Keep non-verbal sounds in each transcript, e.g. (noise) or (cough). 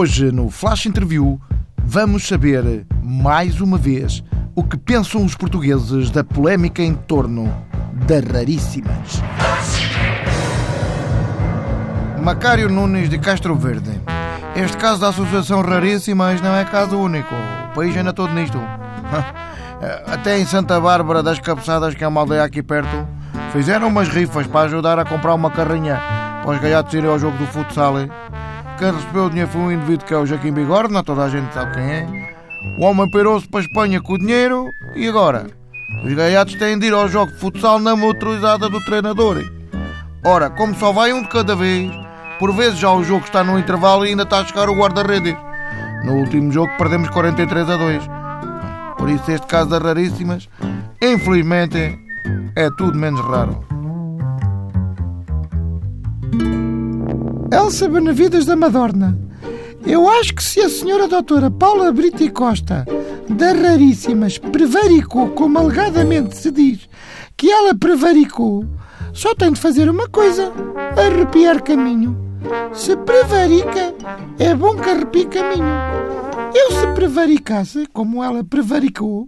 Hoje, no Flash Interview, vamos saber, mais uma vez, o que pensam os portugueses da polémica em torno das raríssimas. Macário Nunes de Castro Verde. Este caso da Associação Raríssimas não é caso único. O país anda todo nisto. (laughs) Até em Santa Bárbara das Cabeçadas, que é uma aldeia aqui perto, fizeram umas rifas para ajudar a comprar uma carrinha para os gaiatos irem ao jogo do futsal. Quem recebeu o dinheiro foi um indivíduo que é o Joaquim Bigorna, toda a gente sabe quem é. O homem pirou-se para a Espanha com o dinheiro e agora? Os gaiatos têm de ir ao jogo de futsal na motorizada do treinador. Ora, como só vai um de cada vez, por vezes já o jogo está no intervalo e ainda está a chegar o guarda-redes. No último jogo perdemos 43 a 2. Por isso este caso das raríssimas, infelizmente, é tudo menos raro. Elsa Benavides da Madorna. Eu acho que se a senhora doutora Paula Brito Costa, das Raríssimas, prevaricou, como alegadamente se diz, que ela prevaricou, só tem de fazer uma coisa, arrepiar caminho. Se prevarica, é bom que arrepie caminho. Eu se prevaricasse, como ela prevaricou,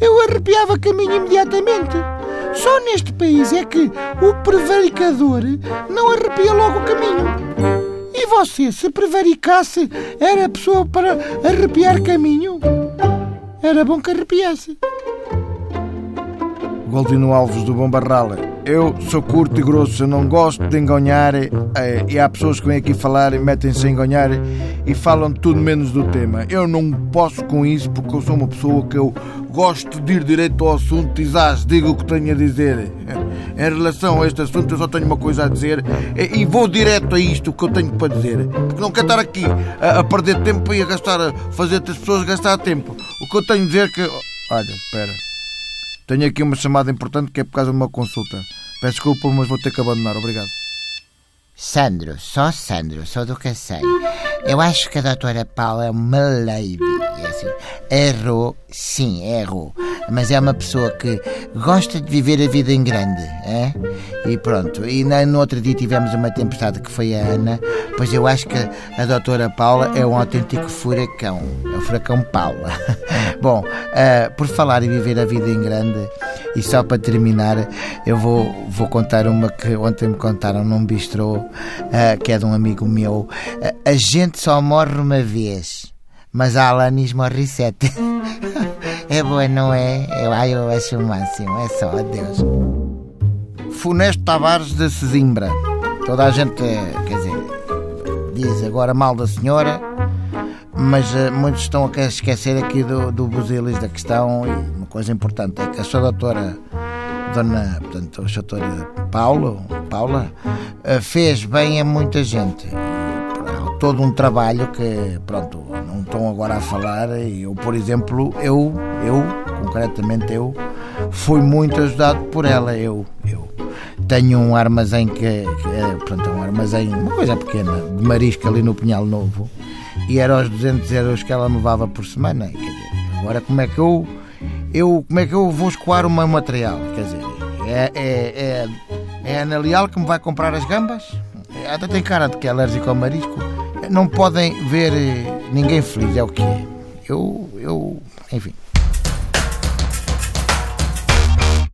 eu arrepiava caminho imediatamente. Só neste país é que o prevaricador não arrepia logo o caminho. E você, se prevaricasse, era pessoa para arrepiar caminho? Era bom que arrepiasse. Goldino Alves do Bombarral. Eu sou curto e grosso, não gosto de enganhar. Eh, e há pessoas que vêm aqui falar e metem-se a enganhar e falam tudo menos do tema. Eu não posso com isso porque eu sou uma pessoa que eu gosto de ir direito ao assunto e já digo o que tenho a dizer. Em relação a este assunto, eu só tenho uma coisa a dizer e vou direto a isto que eu tenho para dizer. Porque não quero estar aqui a, a perder tempo e a gastar, a fazer as pessoas gastar tempo. O que eu tenho a dizer é que. Olha, espera. Tenho aqui uma chamada importante que é por causa de uma consulta. Peço desculpa, mas vou ter que abandonar. Obrigado. Sandro, só Sandro, só do que sei. Eu acho que a doutora Paula é uma lady. É assim, errou, sim, errou. Mas é uma pessoa que gosta de viver a vida em grande. É? E pronto. E no outro dia tivemos uma tempestade que foi a Ana. Pois eu acho que a doutora Paula é um autêntico furacão. É o furacão Paula. (laughs) Bom, uh, por falar em viver a vida em grande, e só para terminar, eu vou, vou contar uma que ontem me contaram num bistrô uh, que é de um amigo meu. Uh, a gente só morre uma vez, mas a Alanis morre sete. (laughs) é boa, não é? Eu, eu acho o máximo, é só, adeus. Funesto Tavares de Sesimbra. Toda a gente, quer dizer, diz agora mal da senhora, mas uh, muitos estão a esquecer aqui do, do busilis da questão e uma coisa importante é que a sua doutora dona, portanto, a doutora Paulo, Paula, uh, fez bem a muita gente. Todo um trabalho que, pronto, não estão agora a falar. Eu, por exemplo, eu, eu, concretamente eu, fui muito ajudado por ela. Eu, eu tenho um armazém que, é, pronto, um armazém, uma coisa pequena, de marisco ali no Pinhal Novo. E era aos 200 euros que ela me levava por semana. Quer dizer, agora como é que eu eu, como é que eu vou escoar o meu material? Quer dizer, é, é, é, é a Ana Leal que me vai comprar as gambas? Até tem cara de que é alérgico ao marisco. Não podem ver ninguém feliz, é o que é. Eu, eu, enfim.